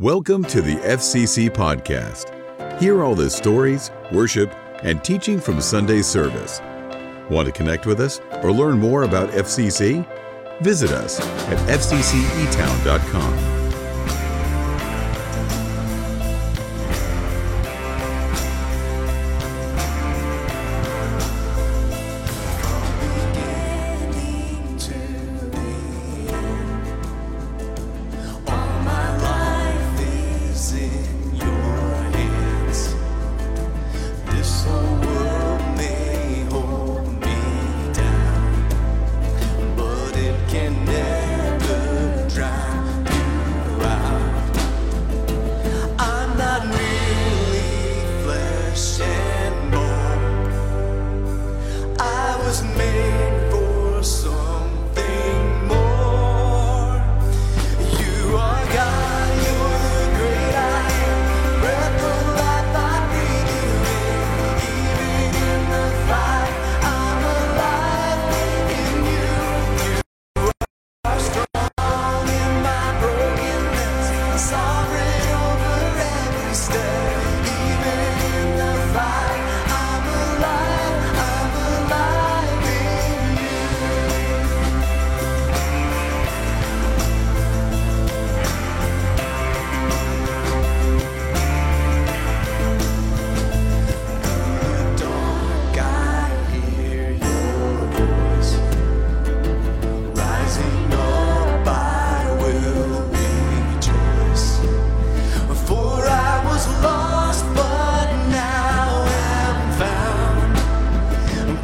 Welcome to the FCC Podcast. Hear all the stories, worship, and teaching from Sunday service. Want to connect with us or learn more about FCC? Visit us at fccetown.com.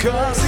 Cause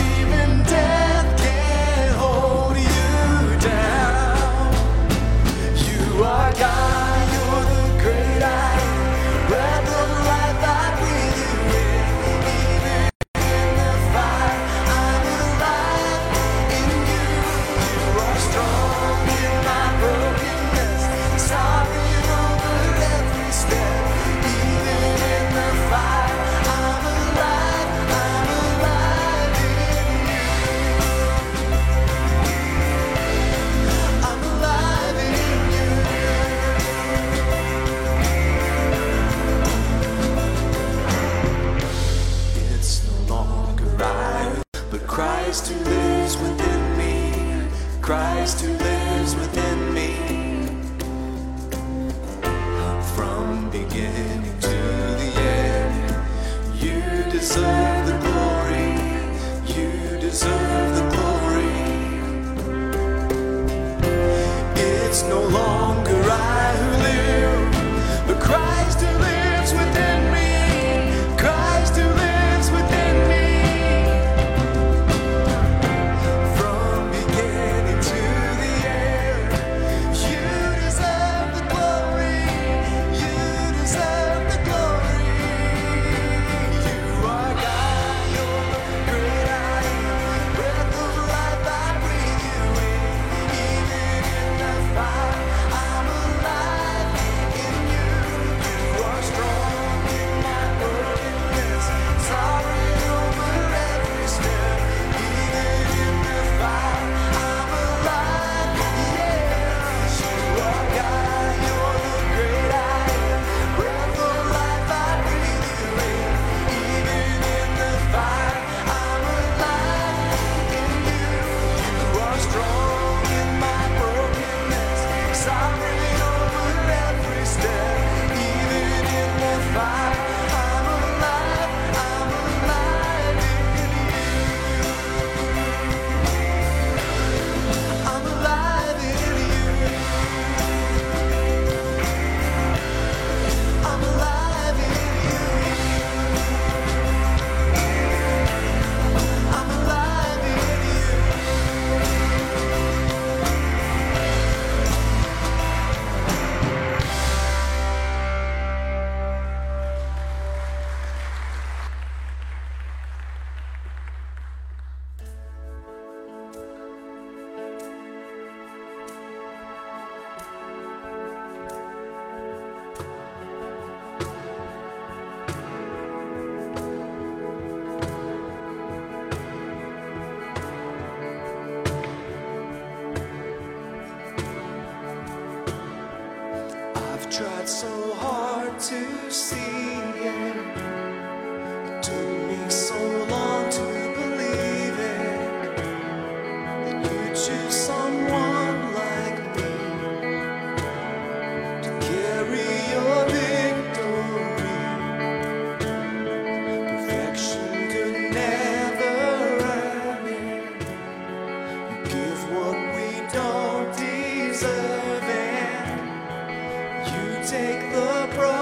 take the broken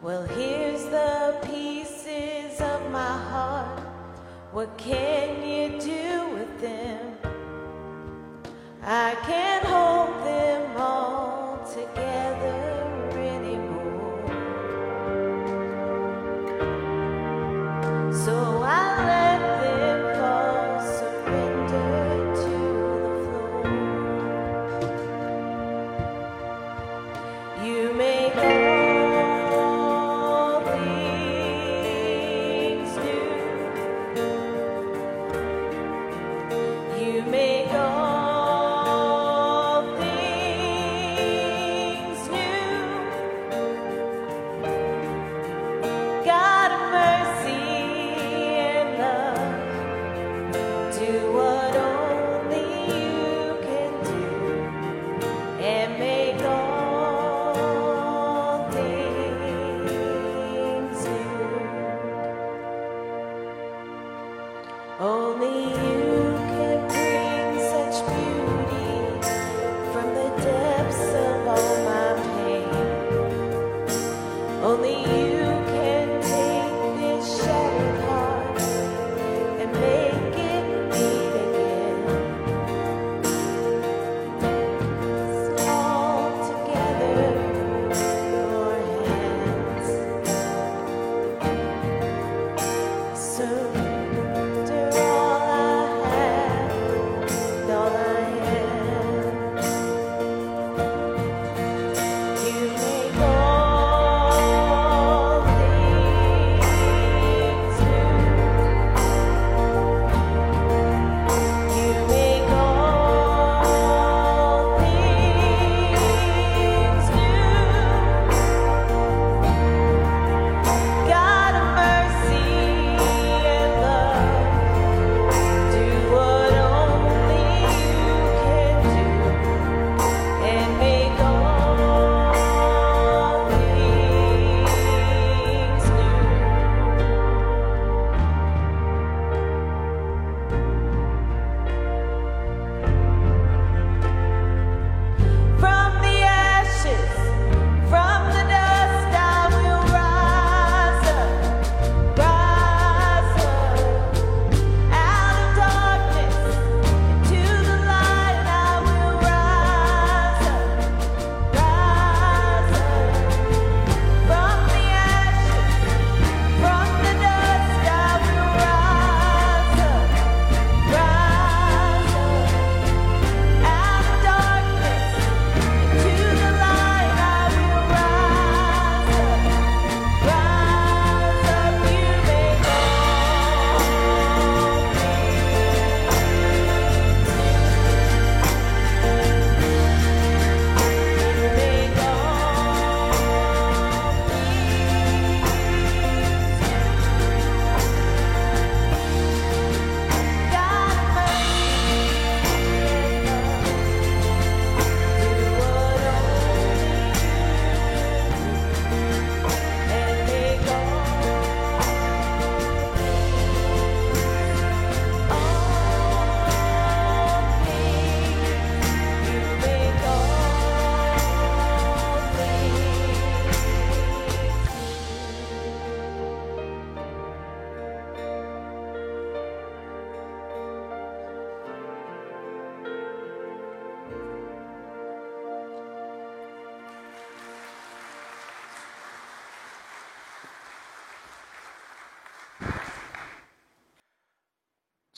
Well, here's the pieces of my heart. What can you do with them? I can't hold.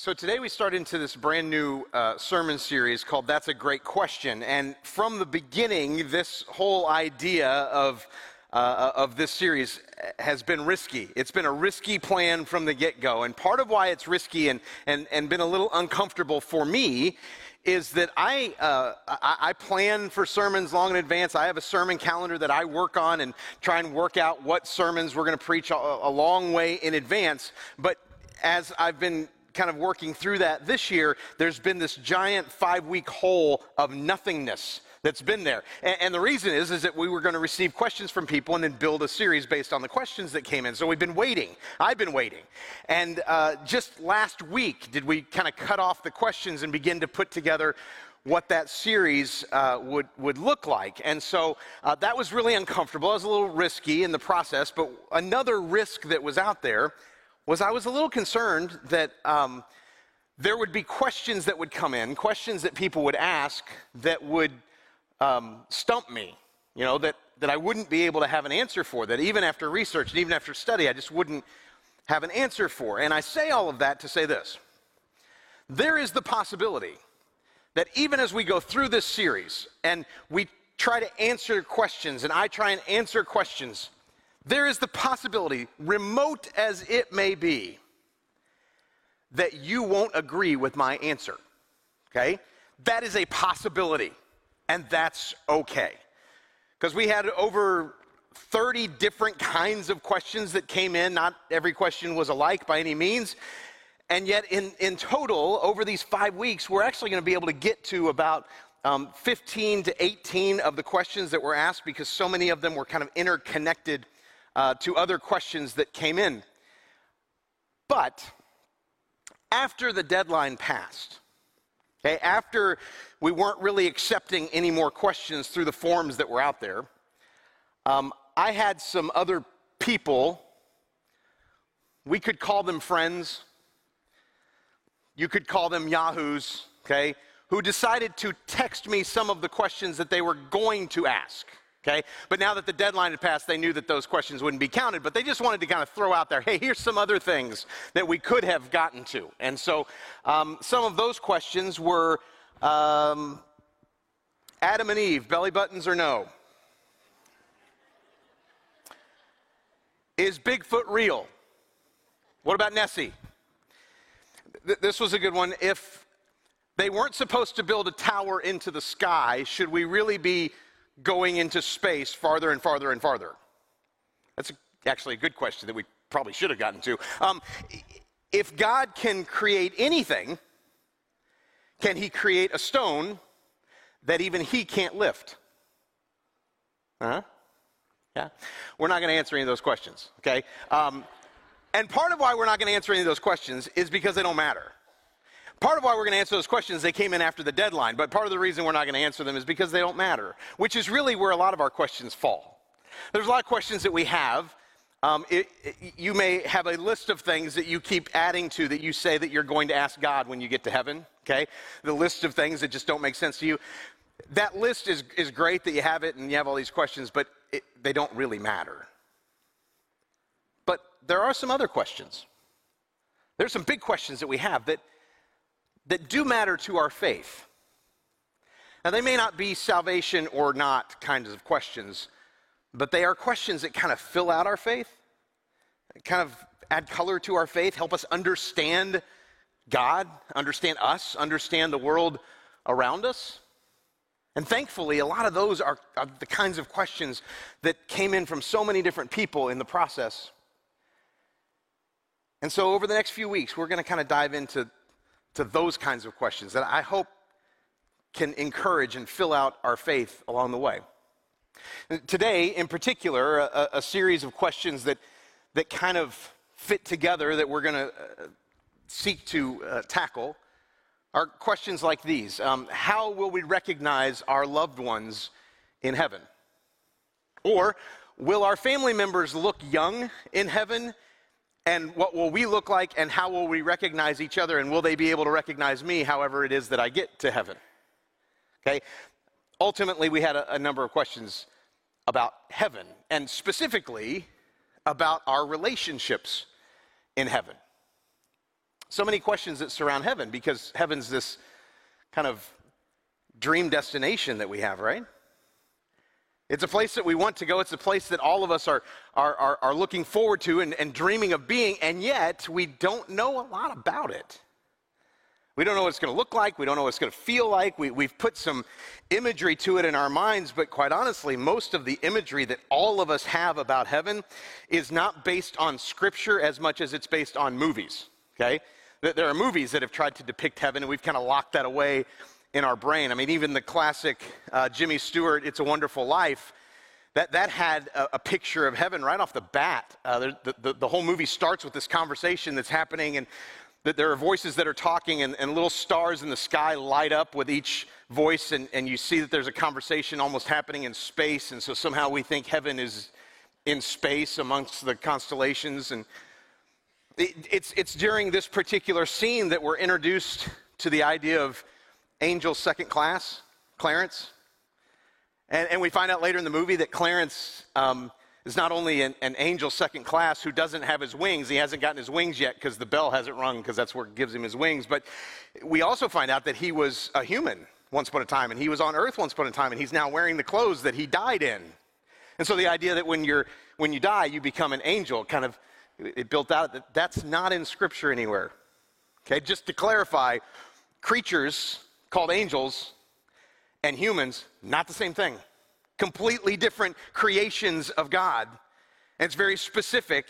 So, today we start into this brand new uh, sermon series called That's a Great Question. And from the beginning, this whole idea of, uh, uh of this series has been risky. It's been a risky plan from the get go. And part of why it's risky and, and, and been a little uncomfortable for me is that I, uh, I plan for sermons long in advance. I have a sermon calendar that I work on and try and work out what sermons we're going to preach a, a long way in advance. But as I've been kind of working through that this year, there's been this giant five week hole of nothingness that's been there. And, and, the reason is, is that we were going to receive questions from people and then build a series based on the questions that came in. So we've been waiting. I've been waiting. And uh, just last week, did we kind of cut off the questions and begin to put together what that series uh, would, would look like. And so uh, that was really uncomfortable. It was a little risky in the process. But another risk that was out there was I was a little concerned that. Um, there would be questions that would come in, questions that people would ask that would um, stump me, you know, that, that I wouldn't be able to have an answer for, that even after research and even after study, I just wouldn't have an answer for. And I say all of that to say this there is the possibility that even as we go through this series and we try to answer questions, and I try and answer questions, there is the possibility, remote as it may be, that you won't agree with my answer. Okay? That is a possibility and that's okay. Because we had over 30 different kinds of questions that came in. Not every question was alike by any means. And yet, in, in total, over these five weeks, we're actually going to be able to get to about um, 15 to 18 of the questions that were asked because so many of them were kind of interconnected uh, to other questions that came in. But after the deadline passed, Okay, after we weren't really accepting any more questions through the forms that were out there, um, I had some other people, we could call them friends, you could call them yahoos, okay, who decided to text me some of the questions that they were going to ask. Okay? But now that the deadline had passed, they knew that those questions wouldn't be counted, but they just wanted to kind of throw out there, hey, here's some other things that we could have gotten to. And so um, some of those questions were um, Adam and Eve, belly buttons or no? Is Bigfoot real? What about Nessie? Th- this was a good one. If they weren't supposed to build a tower into the sky, should we really be going into space farther and farther and farther? That's actually a good question that we probably should have gotten to. Um, if God can create anything, can he create a stone that even he can't lift? Huh? Yeah? We're not going to answer any of those questions, okay? Um, and part of why we're not going to answer any of those questions is because they don't matter. Part of why we're going to answer those questions, they came in after the deadline, but part of the reason we're not going to answer them is because they don't matter, which is really where a lot of our questions fall. There's a lot of questions that we have. Um, it, it, you may have a list of things that you keep adding to that you say that you're going to ask God when you get to heaven, okay? The list of things that just don't make sense to you. That list is, is great that you have it and you have all these questions, but it, they don't really matter. But there are some other questions. There's some big questions that we have that that do matter to our faith. Now, they may not be salvation or not kinds of questions, but they are questions that kind of fill out our faith, kind of add color to our faith, help us understand God, understand us, understand the world around us. And thankfully, a lot of those are, are, the kinds of questions that came in from so many different people in the process. And so, over the next few weeks, we're going to kind of dive into to those kinds of questions that I hope can encourage and fill out our faith along the way. Today, in particular, a, a series of questions that, that kind of fit together that we're going to uh, seek to uh, tackle are questions like these um, How will we recognize our loved ones in heaven? Or, will our family members look young in heaven and what will we look like and how will we recognize each other and will they be able to recognize me however it is that I get to heaven? Okay? Ultimately, we had a, a number of questions about heaven and specifically about our relationships in heaven. So many questions that surround heaven because heaven's this kind of dream destination that we have, right? It's a place that we want to go. It's a place that all of us are, are, are, are looking forward to and, and dreaming of being, and yet we don't know a lot about it. We don't know what it's going to look like. We don't know what it's going to feel like. We, we've put some imagery to it in our minds, but quite honestly, most of the imagery that all of us have about heaven is not based on scripture as much as it's based on movies, okay? There there are movies that have tried to depict heaven, and we've kind of locked that away in our brain. I mean, even the classic uh, Jimmy Stewart, It's a Wonderful Life, that, that had a, a picture of heaven right off the bat. Uh, the, the, the whole movie starts with this conversation that's happening, and that there are voices that are talking, and, and little stars in the sky light up with each voice, and, and you see that there's a conversation almost happening in space, and so somehow we think heaven is in space amongst the constellations. And it, it's, it's during this particular scene that we're introduced to the idea of angel second class, Clarence. And, and we find out later in the movie that Clarence um, is not only an, an angel second class who doesn't have his wings, he hasn't gotten his wings yet because the bell hasn't rung because that's what gives him his wings. But we also find out that he was a human once upon a time and he was on earth once upon a time and he's now wearing the clothes that he died in. And so the idea that when, you're, when you die, you become an angel kind of it built out that that's not in scripture anywhere. Okay, just to clarify, creatures called angels and humans, not the same thing. Completely different creations of God. And it's very specific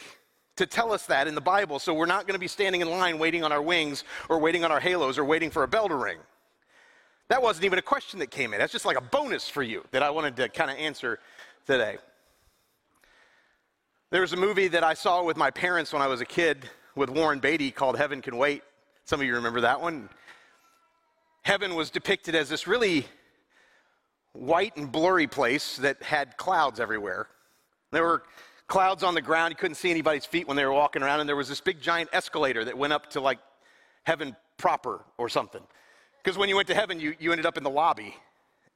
to tell us that in the Bible. So we're not going to be standing in line waiting on our wings or waiting on our halos or waiting for a bell to ring. That wasn't even a question that came in. That's just like a bonus for you that I wanted to kind of answer today. There was a movie that I saw with my parents when I was a kid with Warren Beatty called Heaven Can Wait. Some of you remember that one. Heaven was depicted as this really white and blurry place that had clouds everywhere. There were clouds on the ground. You couldn't see anybody's feet when they were walking around. And there was this big giant escalator that went up to like heaven proper or something. Because when you went to heaven, you, you ended up in the lobby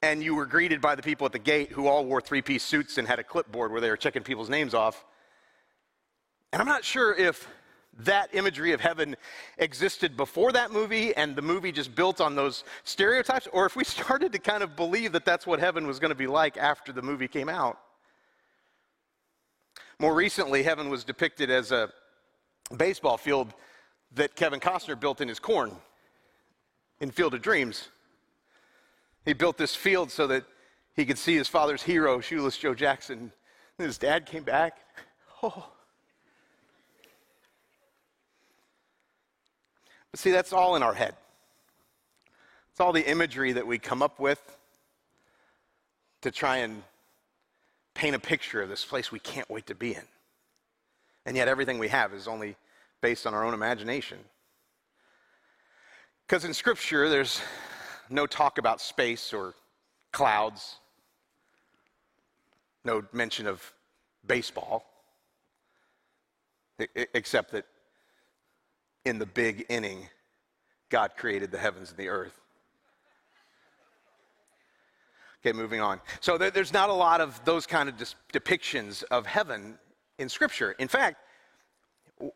and you were greeted by the people at the gate who all wore three piece suits and had a clipboard where they were checking people's names off. And I'm not sure if that imagery of heaven existed before that movie and the movie just built on those stereotypes, or if we started to kind of believe that that's what heaven was going to be like after the movie came out. More recently, heaven was depicted as a baseball field that Kevin Costner built in his corn in Field of Dreams. He built this field so that he could see his father's hero, Shoeless Joe Jackson. And his dad came back. Oh. But see, that's all in our head. It's all the imagery that we come up with to try and paint a picture of this place we can't wait to be in. And yet, everything we have is only based on our own imagination. Because in Scripture, there's no talk about space or clouds, no mention of baseball, except that in the big inning, God created the heavens and the earth. Okay, moving on. So there- there's not a lot of those kind of depictions of heaven in Scripture. In fact,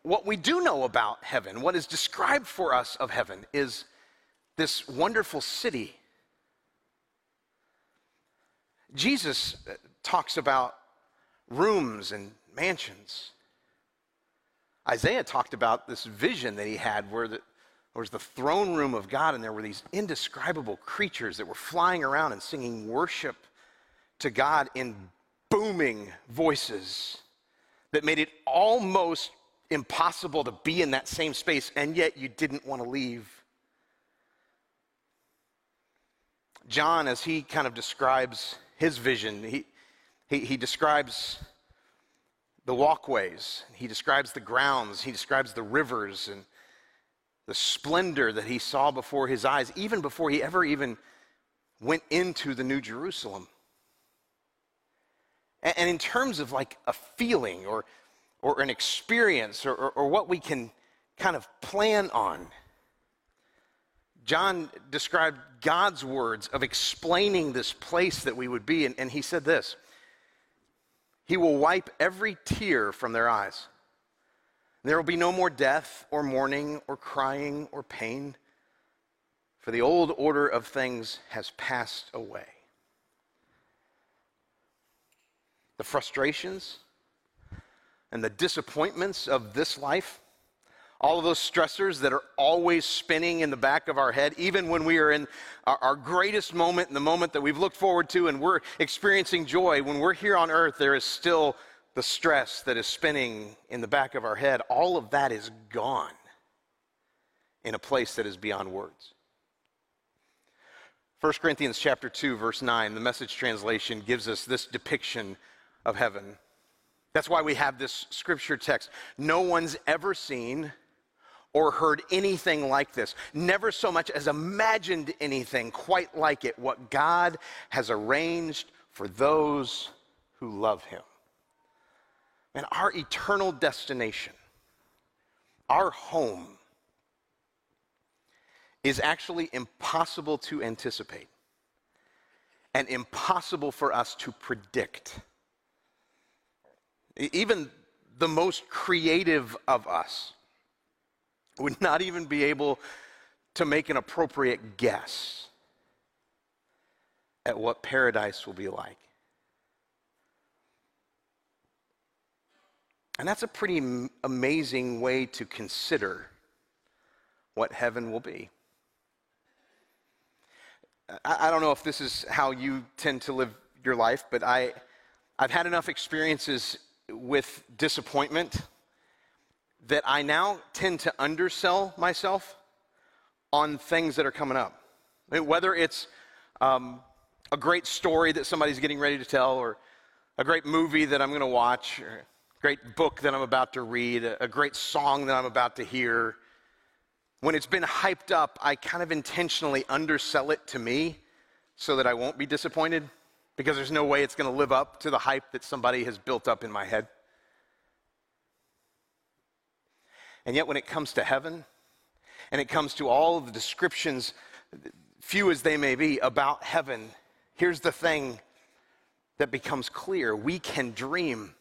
what we do know about heaven, what is described for us of heaven, is this wonderful city. Jesus uh, talks about rooms and mansions. Isaiah talked about this vision that he had where the, there was the throne room of God, and there were these indescribable creatures that were flying around and singing worship to God in booming voices that made it almost impossible to be in that same space, and yet you didn't want to leave. John, as he kind of describes his vision, he, he, he describes the walkways, he describes the grounds, he describes the rivers and the splendor that he saw before his eyes, even before he ever even went into the New Jerusalem. And, in terms of like a feeling or, or an experience or, or, or what we can kind of plan on, John described God's words of explaining this place that we would be, and, and he said this He will wipe every tear from their eyes. There will be no more death, or mourning, or crying, or pain, for the old order of things has passed away. the frustrations, and the disappointments of this life, all of those stressors that are always spinning in the back of our head, even when we are in our, greatest moment, in the moment that we've looked forward to and we're experiencing joy, when we're here on earth, there is still the stress that is spinning in the back of our head. All of that is gone in a place that is beyond words. 1 Corinthians chapter 2 verse 9 the message translation gives us this depiction of heaven. That's why we have this scripture text. No one's ever seen or heard anything like this. Never so much as imagined anything quite like it what God has arranged for those who love him. And our eternal destination, our home is actually impossible to anticipate and impossible for us to predict. Even the most creative of us would not even be able to make an appropriate guess at what paradise will be like. And that's a pretty amazing way to consider what heaven will be. I, I don't know if this is how you tend to live your life, but I, I've had enough experiences with disappointment that I now tend to undersell myself on things that are coming up. I mean, whether it's um, a great story that somebody's getting ready to tell, or a great movie that I'm going to watch, or a great book that I'm about to read, a, great song that I'm about to hear. When it's been hyped up, I kind of intentionally undersell it to me so that I won't be disappointed because there's no way it's going to live up to the hype that somebody has built up in my head. And yet, when it comes to heaven, and it comes to all of the descriptions, few as they may be, about heaven, here's the thing that becomes clear we can dream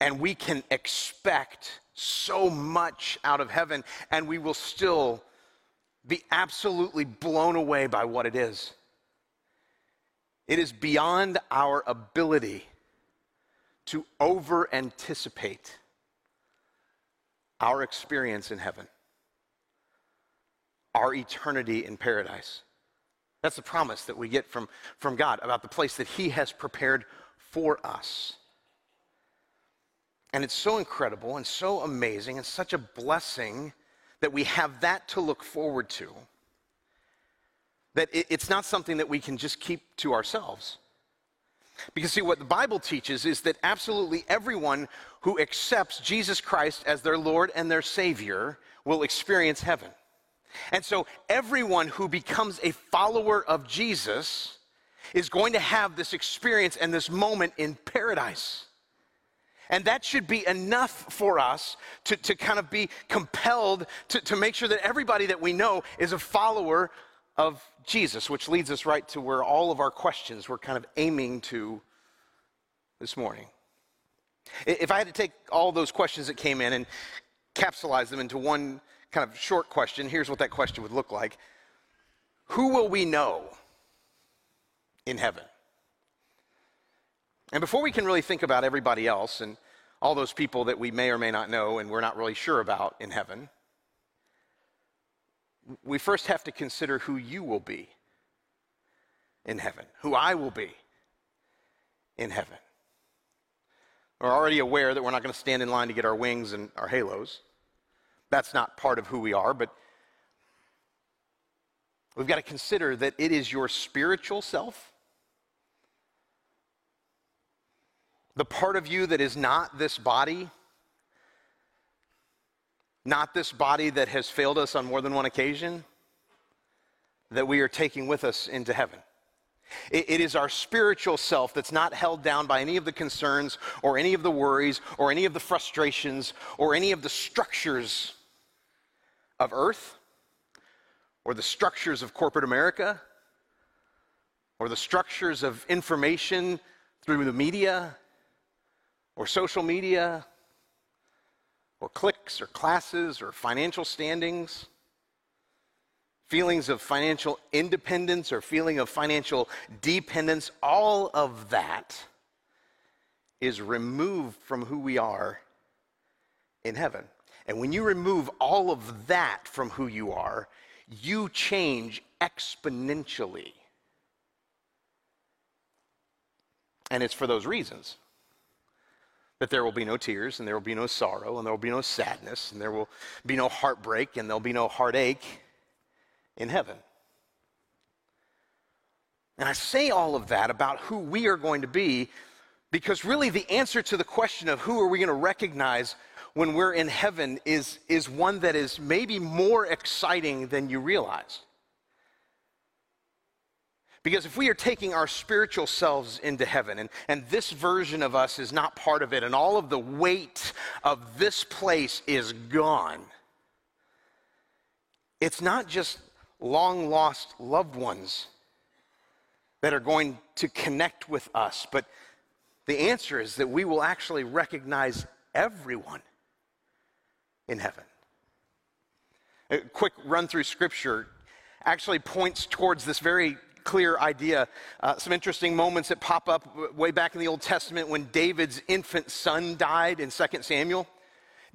and we can expect so much out of heaven, and we will still be absolutely blown away by what it is. It is beyond our ability to over anticipate our experience in heaven, our eternity in paradise. That's the promise that we get from, from God about the place that He has prepared for us. And it's so incredible and so amazing and such a blessing that we have that to look forward to. That it, it's not something that we can just keep to ourselves. Because, see, what the Bible teaches is that absolutely everyone who accepts Jesus Christ as their Lord and their Savior will experience heaven. And so, everyone who becomes a follower of Jesus is going to have this experience and this moment in paradise. And that should be enough for us to, to kind of be compelled to, to make sure that everybody that we know is a follower of Jesus, which leads us right to where all of our questions were kind of aiming to this morning. If I had to take all those questions that came in and capsulize them into one kind of short question, here's what that question would look like Who will we know in heaven? And before we can really think about everybody else and all those people that we may or may not know and we're not really sure about in heaven, we first have to consider who you will be in heaven, who I will be in heaven. We're already aware that we're not going to stand in line to get our wings and our halos. That's not part of who we are, but we've got to consider that it is your spiritual self, the part of you that is not this body, not this body that has failed us on more than one occasion, that we are taking with us into heaven. It, it is our spiritual self that's not held down by any of the concerns or any of the worries or any of the frustrations or any of the structures of earth or the structures of corporate America or the structures of information through the media or social media or cliques or classes or financial standings, feelings of financial independence or feeling of financial dependence, all of that is removed from who we are in heaven. And when you remove all of that from who you are, you change exponentially. And it's for those reasons that there will be no tears, and there will be no sorrow, and there will be no sadness, and there will be no heartbreak, and there'll be no heartache in heaven. And I say all of that about who we are going to be because really the answer to the question of who are we going to recognize when we're in heaven is, is one that is maybe more exciting than you realize. Because if we are taking our spiritual selves into heaven, and, and this version of us is not part of it, and all of the weight of this place is gone, it's not just long lost loved ones that are going to connect with us, but the answer is that we will actually recognize everyone in heaven. A quick run through scripture actually points towards this very clear idea. Uh, some interesting moments that pop up way back in the Old Testament when David's infant son died in 2 Samuel.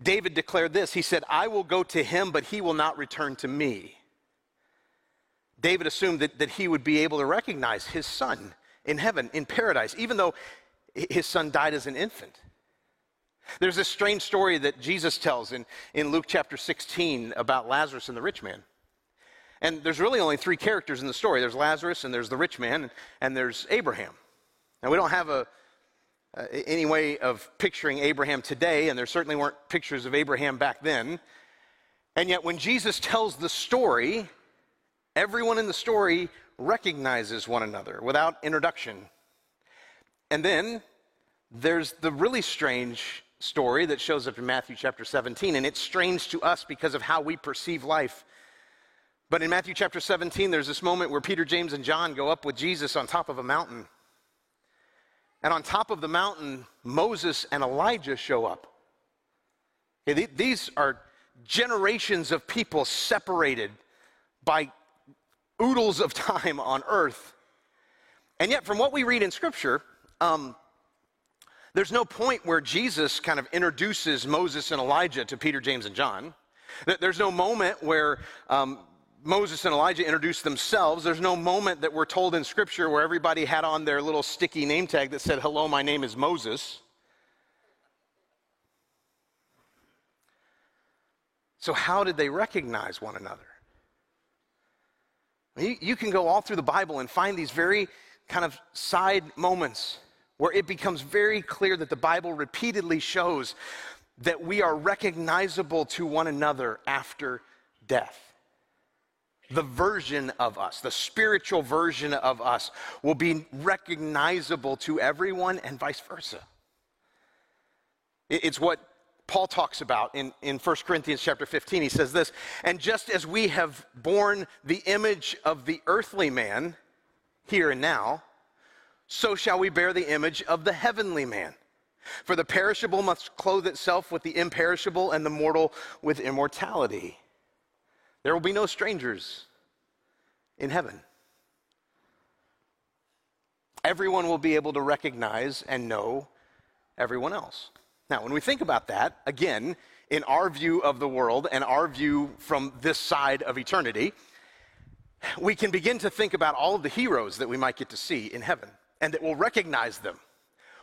David declared this He said, I will go to him, but he will not return to me. David assumed that, that he would be able to recognize his son in heaven, in paradise, even though his son died as an infant. There's this strange story that Jesus tells in, in Luke chapter 16 about Lazarus and the rich man. And there's really only three characters in the story there's Lazarus, and there's the rich man, and there's Abraham. Now, we don't have a, uh, any way of picturing Abraham today, and there certainly weren't pictures of Abraham back then. And yet, when Jesus tells the story, everyone in the story recognizes one another without introduction. And then there's the really strange story that shows up in Matthew chapter 17, and it's strange to us because of how we perceive life. But in Matthew chapter 17, there's this moment where Peter, James, and John go up with Jesus on top of a mountain. And on top of the mountain, Moses and Elijah show up. Okay, these are generations of people separated by oodles of time on earth. And yet, from what we read in Scripture, um, there's no point where Jesus kind of introduces Moses and Elijah to Peter, James, and John. There's no moment where um, Moses and Elijah introduced themselves. There's no moment that we're told in Scripture where everybody had on their little sticky name tag that said, Hello, my name is Moses. So, how did they recognize one another? You, you can go all through the Bible and find these very kind of side moments where it becomes very clear that the Bible repeatedly shows that we are recognizable to one another after death. The version of us, the spiritual version of us, will be recognizable to everyone and vice versa. It's what Paul talks about in, in 1 Corinthians chapter 15. He says this, and just as we have borne the image of the earthly man here and now, so shall we bear the image of the heavenly man. For the perishable must clothe itself with the imperishable, and the mortal with immortality. There will be no strangers in heaven. Everyone will be able to recognize and know everyone else. Now, when we think about that, again, in our view of the world and our view from this side of eternity, we can begin to think about all of the heroes that we might get to see in heaven and that we'll recognize them,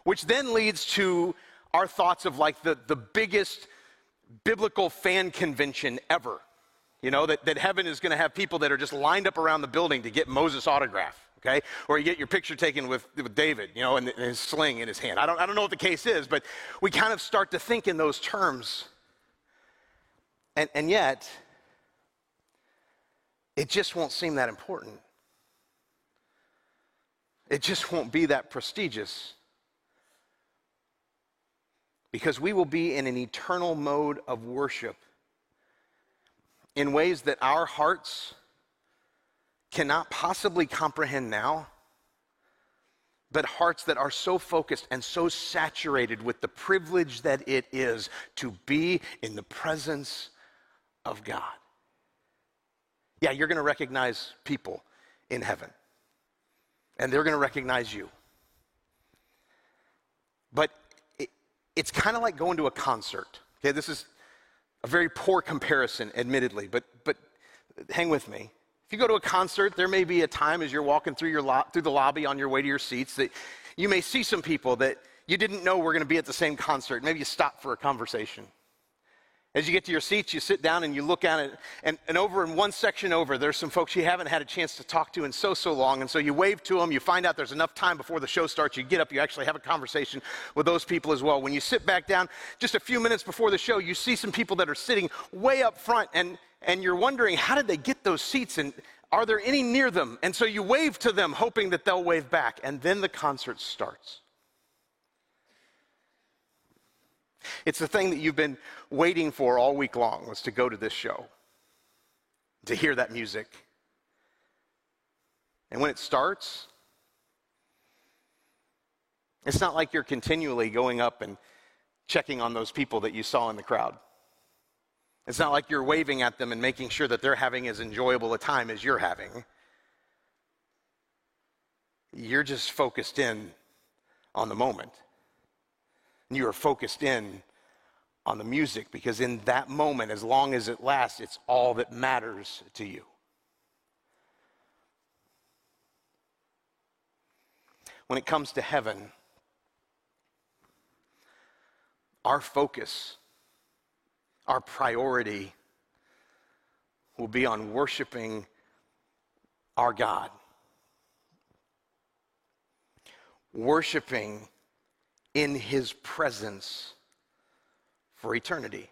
which then leads to our thoughts of like the, the biggest biblical fan convention ever. You know, that, that heaven is going to have people that are just lined up around the building to get Moses' autograph, okay? Or you get your picture taken with, with David, you know, and, and his sling in his hand. I don't, I don't know what the case is, but we kind of start to think in those terms. And, and yet, it just won't seem that important. It just won't be that prestigious. Because we will be in an eternal mode of worship in ways that our hearts cannot possibly comprehend now, but hearts that are so focused and so saturated with the privilege that it is to be in the presence of God. Yeah, you're going to recognize people in heaven, and they're going to recognize you. But it's kind of like going to a concert. Okay, this is a very poor comparison, admittedly, but, but hang with me. If you go to a concert, there may be a time as you're walking through, your lo- through the lobby on your way to your seats that you may see some people that you didn't know were going to be at the same concert. Maybe you stop for a conversation. As you get to your seats, you sit down and you look at it, and, and over in one section over, there's some folks you haven't had a chance to talk to in so, so long. And so you wave to them, you find out there's enough time before the show starts, you get up, you actually have a conversation with those people as well. When you sit back down, just a few minutes before the show, you see some people that are sitting way up front, and, and you're wondering, how did they get those seats? And are there any near them? And so you wave to them, hoping that they'll wave back. And then the concert starts. It's the thing that you've been waiting for all week long was to go to this show, to hear that music. And when it starts, it's not like you're continually going up and checking on those people that you saw in the crowd. It's not like you're waving at them and making sure that they're having as enjoyable a time as you're having. You're just focused in on the moment. And you are focused in on the music because in that moment, as long as it lasts, it's all that matters to you. When it comes to heaven, our focus, our priority will be on worshiping our God. Worshiping in his presence for eternity.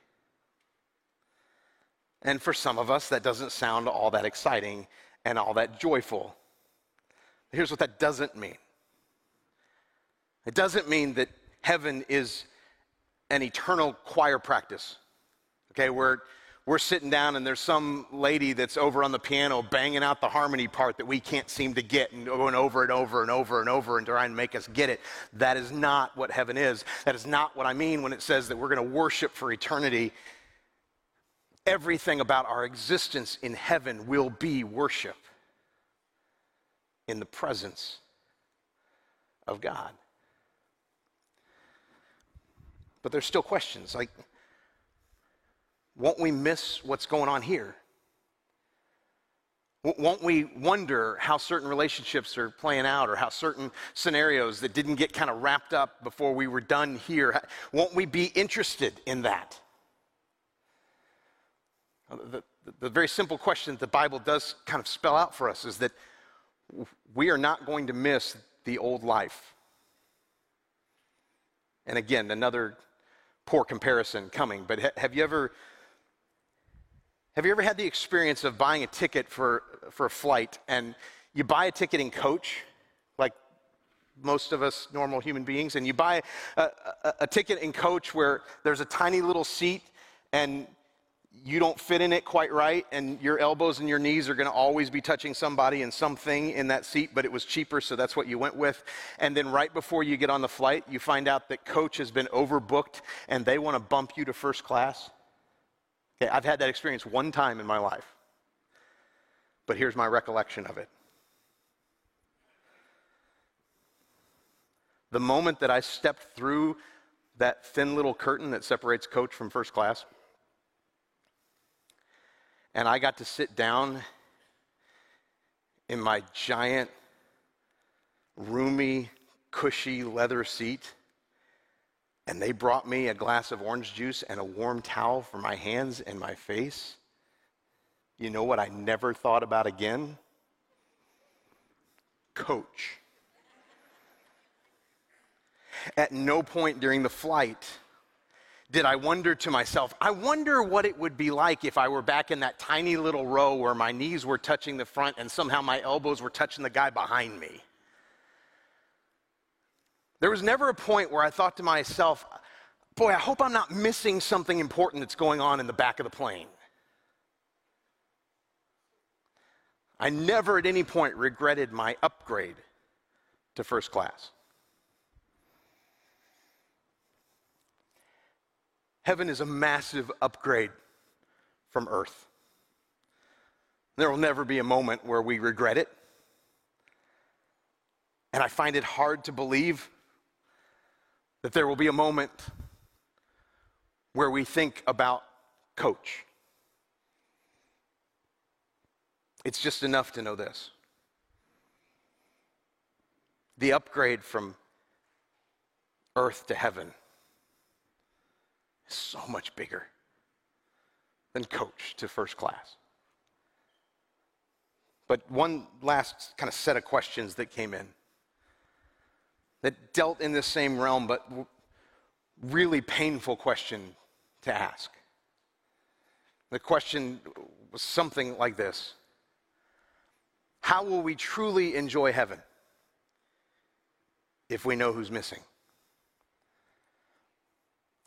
And for some of us, that doesn't sound all that exciting and all that joyful. Here's what that doesn't mean it doesn't mean that heaven is an eternal choir practice, okay, where we're sitting down and there's some lady that's over on the piano banging out the harmony part that we can't seem to get and going over and over and over and over and trying to make us get it. That is not what heaven is. That is not what I mean when it says that we're going to worship for eternity. Everything about our existence in heaven will be worship in the presence of God. But there's still questions like, won't we miss what's going on here? Won't we wonder how certain relationships are playing out or how certain scenarios that didn't get kind of wrapped up before we were done here? Won't we be interested in that? The, the, the very simple question that the Bible does kind of spell out for us is that we are not going to miss the old life. And again, another poor comparison coming, but ha- have you ever have you ever had the experience of buying a ticket for, for a flight and you buy a ticket in coach, like most of us normal human beings, and you buy a, a, a ticket in coach where there's a tiny little seat and you don't fit in it quite right, and your elbows and your knees are going to always be touching somebody and something in that seat, but it was cheaper, so that's what you went with. And then right before you get on the flight, you find out that coach has been overbooked and they want to bump you to first class. Okay, I've had that experience one time in my life. But here's my recollection of it. The moment that I stepped through that thin little curtain that separates coach from first class, and I got to sit down in my giant, roomy, cushy leather seat and they brought me a glass of orange juice and a warm towel for my hands and my face. You know what I never thought about again? Coach. At no point during the flight did I wonder to myself, I wonder what it would be like if I were back in that tiny little row where my knees were touching the front and somehow my elbows were touching the guy behind me. There was never a point where I thought to myself, boy, I hope I'm not missing something important that's going on in the back of the plane. I never at any point regretted my upgrade to first class. Heaven is a massive upgrade from earth. There will never be a moment where we regret it. And I find it hard to believe that there will be a moment where we think about coach. It's just enough to know this. The upgrade from earth to heaven is so much bigger than coach to first class. But one last kind of set of questions that came in that dealt in this same realm, but really painful question to ask. The question was something like this How will we truly enjoy heaven if we know who's missing?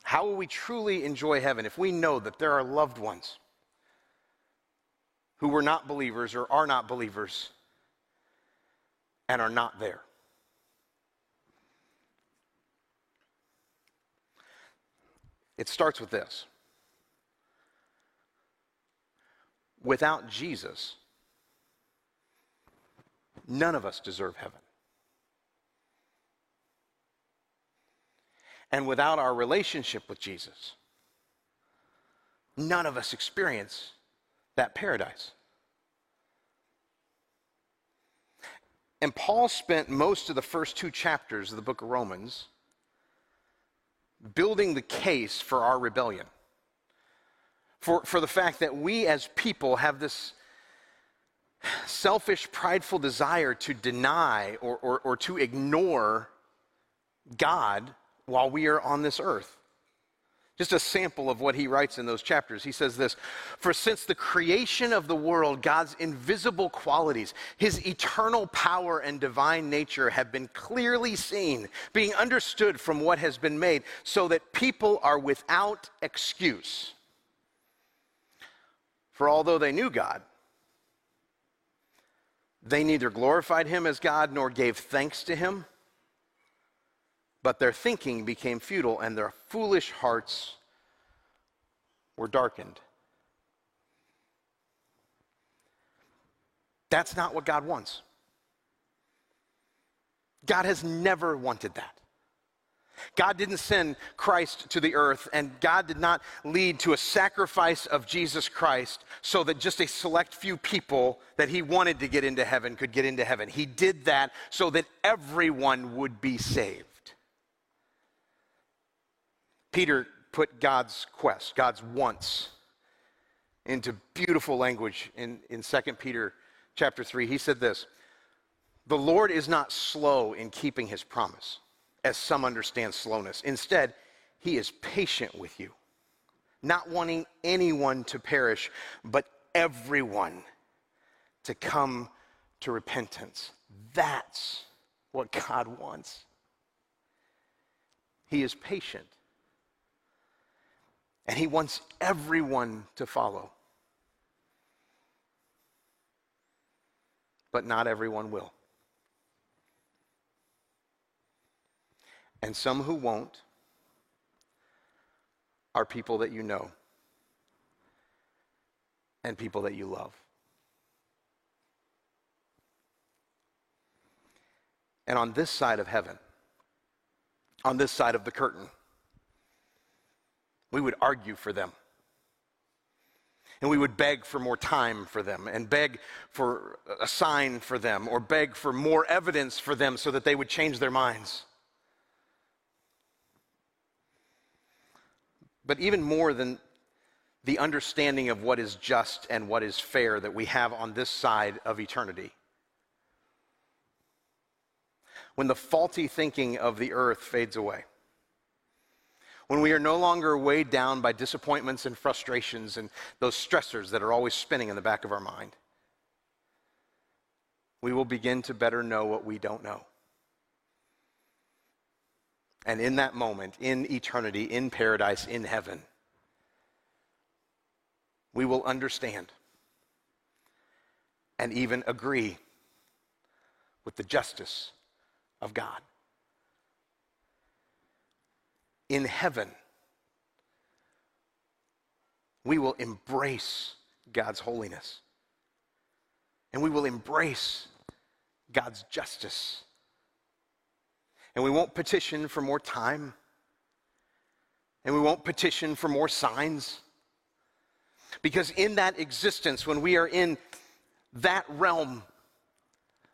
How will we truly enjoy heaven if we know that there are loved ones who were not believers or are not believers and are not there? It starts with this without Jesus, none of us deserve heaven. And without our relationship with Jesus, none of us experience that paradise. And Paul spent most of the first two chapters of the book of Romans building the case for our rebellion. For, for the fact that we as people have this selfish, prideful desire to deny or, or, or to ignore God while we are on this earth. Just a sample of what he writes in those chapters. He says this For since the creation of the world, God's invisible qualities, his eternal power and divine nature have been clearly seen, being understood from what has been made, so that people are without excuse. For although they knew God, they neither glorified him as God nor gave thanks to him but their thinking became futile and their foolish hearts were darkened. That's not what God wants. God has never wanted that. God didn't send Christ to the earth, and God did not lead to a sacrifice of Jesus Christ so that just a select few people that He wanted to get into heaven could get into heaven. He did that so that everyone would be saved. Peter put God's quest, God's wants, into beautiful language in, in 2 Peter chapter 3. He said this The Lord is not slow in keeping his promise, as some understand slowness. Instead, he is patient with you, not wanting anyone to perish, but everyone to come to repentance. That's what God wants. He is patient. And he wants everyone to follow. But not everyone will. And some who won't are people that you know and people that you love. And on this side of heaven, on this side of the curtain, we would argue for them. And we would beg for more time for them, and beg for a sign for them, or beg for more evidence for them so that they would change their minds. But even more than the understanding of what is just and what is fair that we have on this side of eternity, when the faulty thinking of the earth fades away, when we are no longer weighed down by disappointments and frustrations and those stressors that are always spinning in the back of our mind, we will begin to better know what we don't know. And in that moment, in eternity, in paradise, in heaven, we will understand and even agree with the justice of God in heaven, we will embrace God's holiness. And we will embrace God's justice. And we won't petition for more time. and we won't petition for more signs. Because in that existence, when we are in that realm,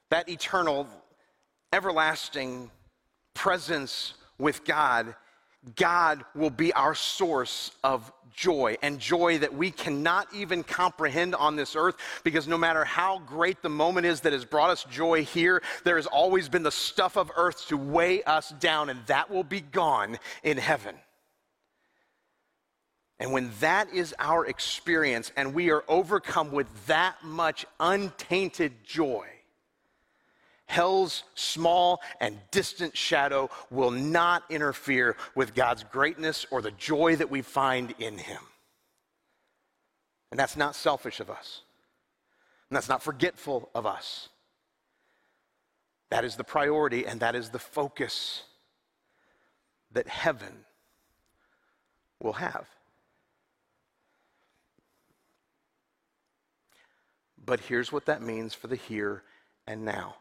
that eternal, everlasting presence with God, God will be our source of joy and joy that we cannot even comprehend on this earth because no matter how great the moment is that has brought us joy here, there has always been the stuff of earth to weigh us down, and that will be gone in heaven. And when that is our experience and we are overcome with that much untainted joy, hell's small and distant shadow will not interfere with God's greatness or the joy that we find in Him. And that's not selfish of us, and that's not forgetful of us. That is the priority and that is the focus that heaven will have. But here's what that means for the here and now.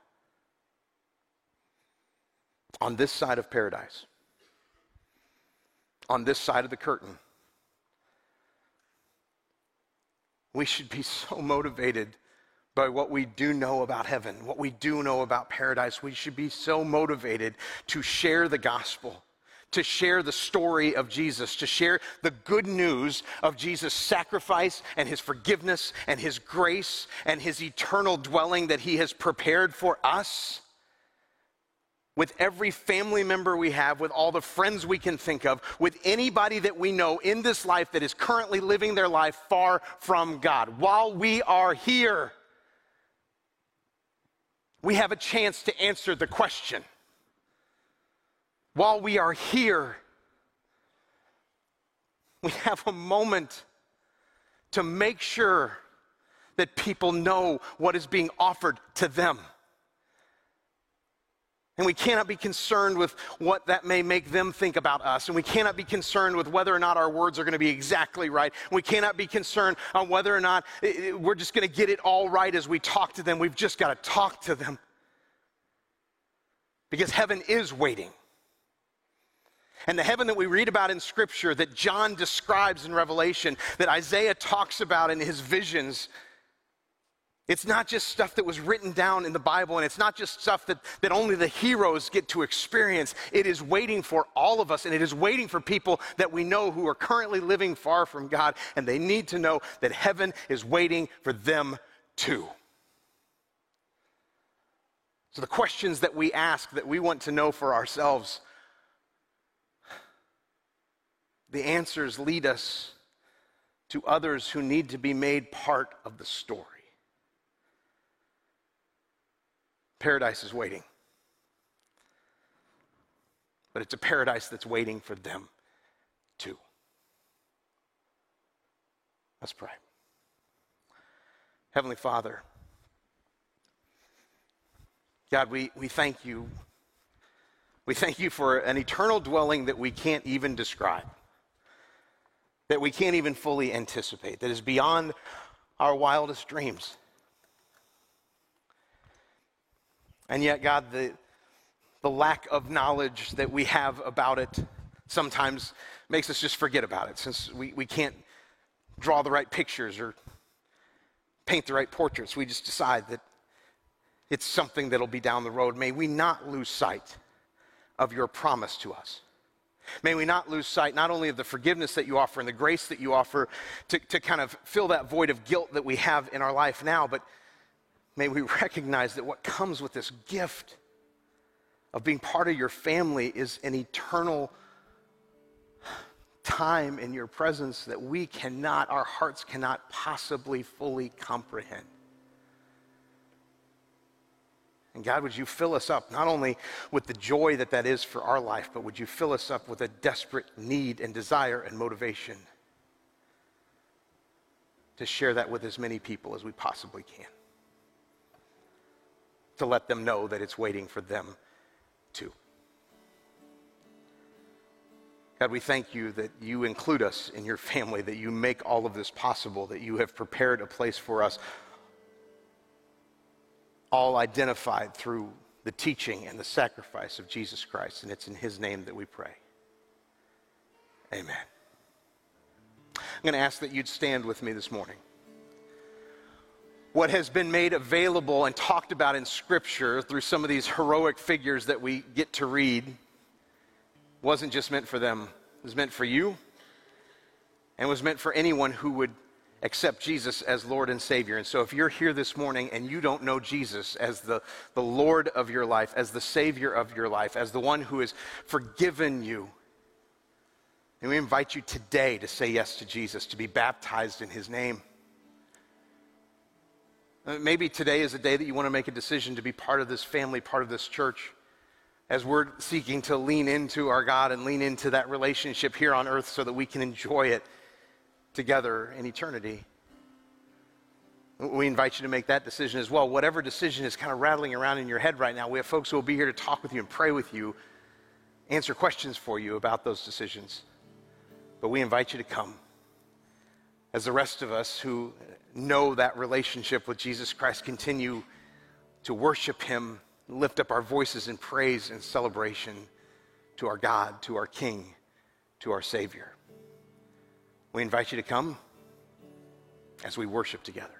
On this side of paradise, on this side of the curtain, we should be so motivated by what we do know about heaven, what we do know about paradise. We should be so motivated to share the gospel to share the story of Jesus, to share the good news of Jesus' sacrifice and his forgiveness and his grace and his eternal dwelling that he has prepared for us. With every family member we have, with all the friends we can think of, with anybody that we know in this life that is currently living their life far from God. While we are here, we have a chance to answer the question while we are here, we have a moment to make sure that people know what is being offered to them. And we cannot be concerned with what that may make them think about us. And we cannot be concerned with whether or not our words are going to be exactly right. We cannot be concerned on whether or not eh, eh, we're just going to get it all right as we talk to them. We've just got to talk to them. Because heaven is waiting. And the heaven that we read about in Scripture, that John describes in Revelation, that Isaiah talks about in his visions, it's not just stuff that was written down in the Bible, and it's not just stuff that, that only the heroes get to experience. It is waiting for all of us, and it is waiting for people that we know who are currently living far from God, and they need to know that heaven is waiting for them too. So, the questions that we ask, that we want to know for ourselves, the answers lead us to others who need to be made part of the story. Paradise is waiting. But it's a paradise that's waiting for them too. Let's pray. Heavenly Father, God, we, we thank you. We thank you for an eternal dwelling that we can't even describe that we can't even fully anticipate, that is beyond our wildest dreams. And yet, God, the, the lack of knowledge that we have about it sometimes makes us just forget about it since we, we can't draw the right pictures or paint the right portraits. We just decide that it's something that'll be down the road. May we not lose sight of your promise to us. May we not lose sight not only of the forgiveness that you offer and the grace that you offer to, to kind of fill that void of guilt that we have in our life now, but may we recognize that what comes with this gift of being part of your family is an eternal time in your presence that we cannot, our hearts cannot possibly fully comprehend. And God, would you fill us up not only with the joy that that is for our life, but would you fill us up with a desperate need and desire and motivation to share that with as many people as we possibly can? To let them know that it's waiting for them too. God, we thank you that you include us in your family, that you make all of this possible, that you have prepared a place for us all identified through the teaching and the sacrifice of Jesus Christ. And it's in his name that we pray. Amen. I'm going to ask that you'd stand with me this morning. What has been made available and talked about in Scripture through some of these heroic figures that we get to read wasn't just meant for them, it was meant for you and was meant for anyone who would accept Jesus as Lord and Savior. And so if you're here this morning and you don't know Jesus as the, the Lord of your life, as the Savior of your life, as the one who has forgiven you, and we invite you today to say yes to Jesus, to be baptized in his name. Uh, Maybe today is a day that you want to make a decision to be part of this family, part of this church, as we're seeking to lean into our God and lean into that relationship here on earth so that we can enjoy it together in eternity. We invite you to make that decision as well. Whatever decision is kind of rattling around in your head right now, we have folks who will be here to talk with you and pray with you, answer questions for you about those decisions. But we invite you to come. As the rest of us who know that relationship with Jesus Christ continue to worship Him, lift up our voices in praise and celebration to our God, to our King, to our Savior. We invite you to come as we worship together.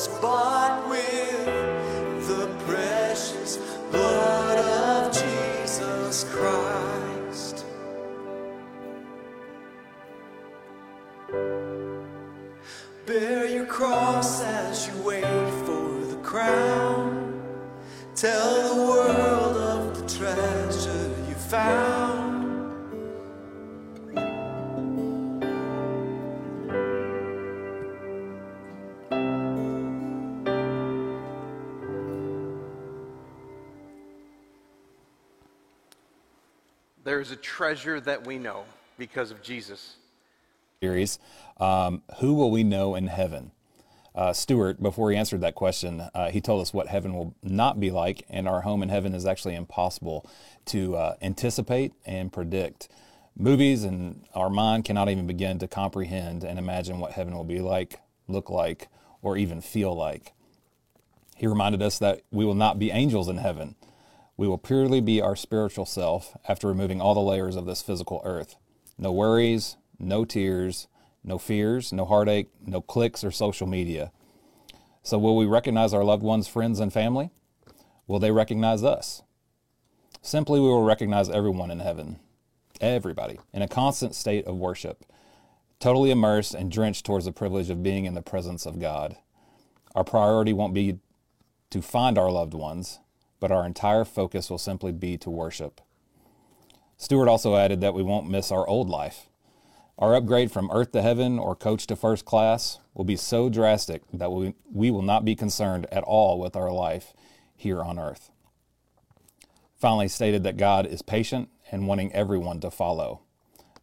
Was bought There is a treasure that we know because of Jesus. series. Um, who will we know in heaven? Uh, Stuart, before he answered that question, uh, he told us what heaven will not be like, and our home in heaven is actually impossible to uh, anticipate and predict. Movies and our mind cannot even begin to comprehend and imagine what heaven will be like, look like, or even feel like. He reminded us that we will not be angels in heaven. We will purely be our spiritual self after removing all the layers of this physical earth. No worries, no tears, no fears, no heartache, no clicks or social media. So, will we recognize our loved ones, friends, and family? Will they recognize us? Simply, we will recognize everyone in heaven, everybody, in a constant state of worship, totally immersed and drenched towards the privilege of being in the presence of God. Our priority won't be to find our loved ones, but our entire focus will simply be to worship. Stewart also added that we won't miss our old life. Our upgrade from earth to heaven or coach to first class will be so drastic that we, we will not be concerned at all with our life here on earth. Finally, stated that God is patient and wanting everyone to follow.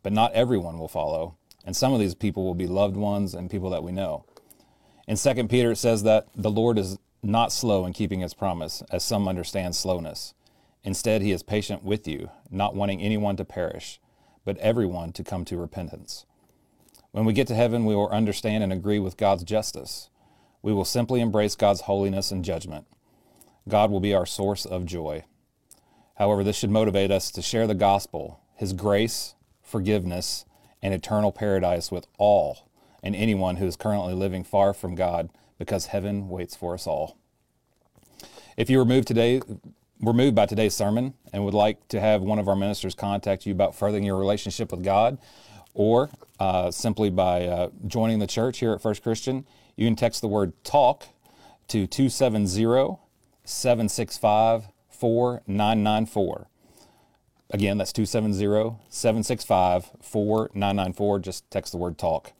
But not everyone will follow, and some of these people will be loved ones and people that we know. In 2 Peter, it says that the Lord is not slow in keeping his promise, as some understand slowness. Instead, he is patient with you, not wanting anyone to perish, but everyone to come to repentance. When we get to heaven, we will understand and agree with God's justice. We will simply embrace God's holiness and judgment. God will be our source of joy. However, this should motivate us to share the gospel, His grace, forgiveness, and eternal paradise with all and anyone who is currently living far from God because heaven waits for us all. If you were moved today, were moved by today's sermon and would like to have one of our ministers contact you about furthering your relationship with God, or uh, simply by uh, joining the church here at First Christian, you can text the word TALK to 270 765 4994. Again, that's 270 765 4994. Just text the word TALK.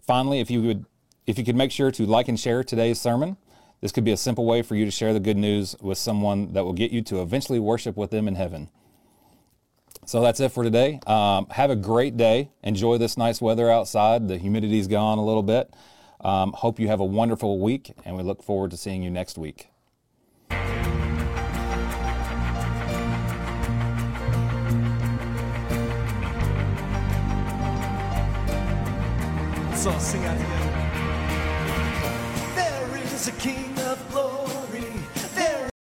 Finally, if you would if you could make sure to like and share today's sermon, this could be a simple way for you to share the good news with someone that will get you to eventually worship with them in heaven. So that's it for today. Um, have a great day. Enjoy this nice weather outside. The humidity's gone a little bit. Um, hope you have a wonderful week, and we look forward to seeing you next week. All sing out together. Is a King.